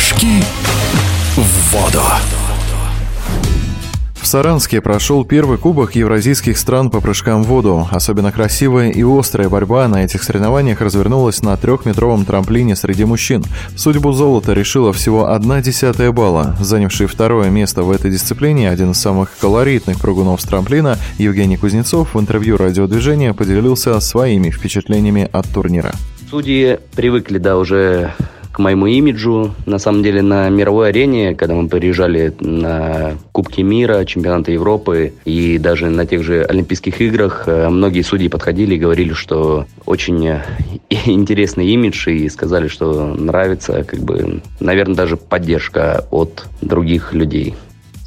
Прыжки в воду. В Саранске прошел первый кубок евразийских стран по прыжкам в воду. Особенно красивая и острая борьба на этих соревнованиях развернулась на трехметровом трамплине среди мужчин. Судьбу золота решила всего одна десятая балла. Занявший второе место в этой дисциплине, один из самых колоритных прыгунов с трамплина, Евгений Кузнецов в интервью радиодвижения поделился своими впечатлениями от турнира. Судьи привыкли, да, уже моему имиджу. На самом деле на мировой арене, когда мы приезжали на Кубки мира, чемпионаты Европы и даже на тех же Олимпийских играх, э, многие судьи подходили и говорили, что очень э, интересный имидж и сказали, что нравится, как бы, наверное, даже поддержка от других людей.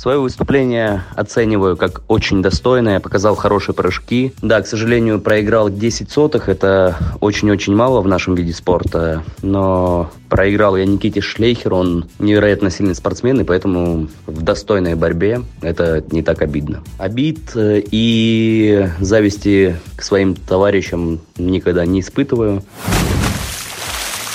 Свое выступление оцениваю как очень достойное, показал хорошие прыжки. Да, к сожалению, проиграл 10 сотых, это очень-очень мало в нашем виде спорта, но проиграл я Никите Шлейхер, он невероятно сильный спортсмен, и поэтому в достойной борьбе это не так обидно. Обид э, и зависти к своим товарищам никогда не испытываю.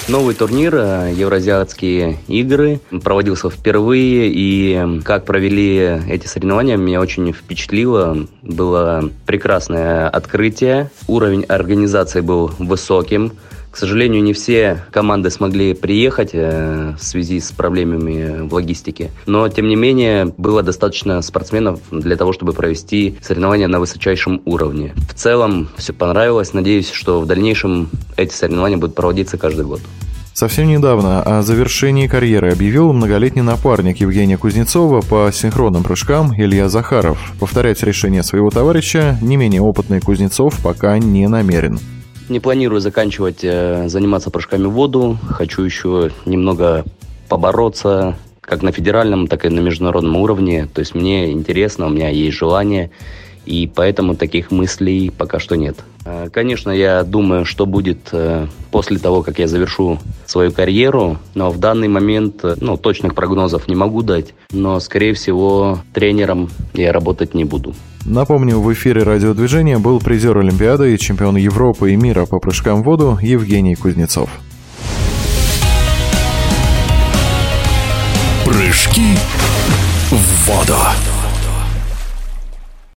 Новый турнир э, Евразиатские игры. Проводился впервые, и как провели эти соревнования, меня очень впечатлило. Было прекрасное открытие, уровень организации был высоким, к сожалению, не все команды смогли приехать э, в связи с проблемами в логистике. Но, тем не менее, было достаточно спортсменов для того, чтобы провести соревнования на высочайшем уровне. В целом, все понравилось. Надеюсь, что в дальнейшем эти соревнования будут проводиться каждый год. Совсем недавно о завершении карьеры объявил многолетний напарник Евгения Кузнецова по синхронным прыжкам Илья Захаров. Повторять решение своего товарища не менее опытный Кузнецов пока не намерен. Не планирую заканчивать э, заниматься прыжками в воду. Хочу еще немного побороться как на федеральном, так и на международном уровне. То есть мне интересно, у меня есть желание, и поэтому таких мыслей пока что нет. Э, конечно, я думаю, что будет э, после того, как я завершу свою карьеру, но в данный момент ну, точных прогнозов не могу дать, но, скорее всего, тренером я работать не буду. Напомню, в эфире радиодвижения был призер Олимпиады и чемпион Европы и мира по прыжкам в воду Евгений Кузнецов. Прыжки в воду.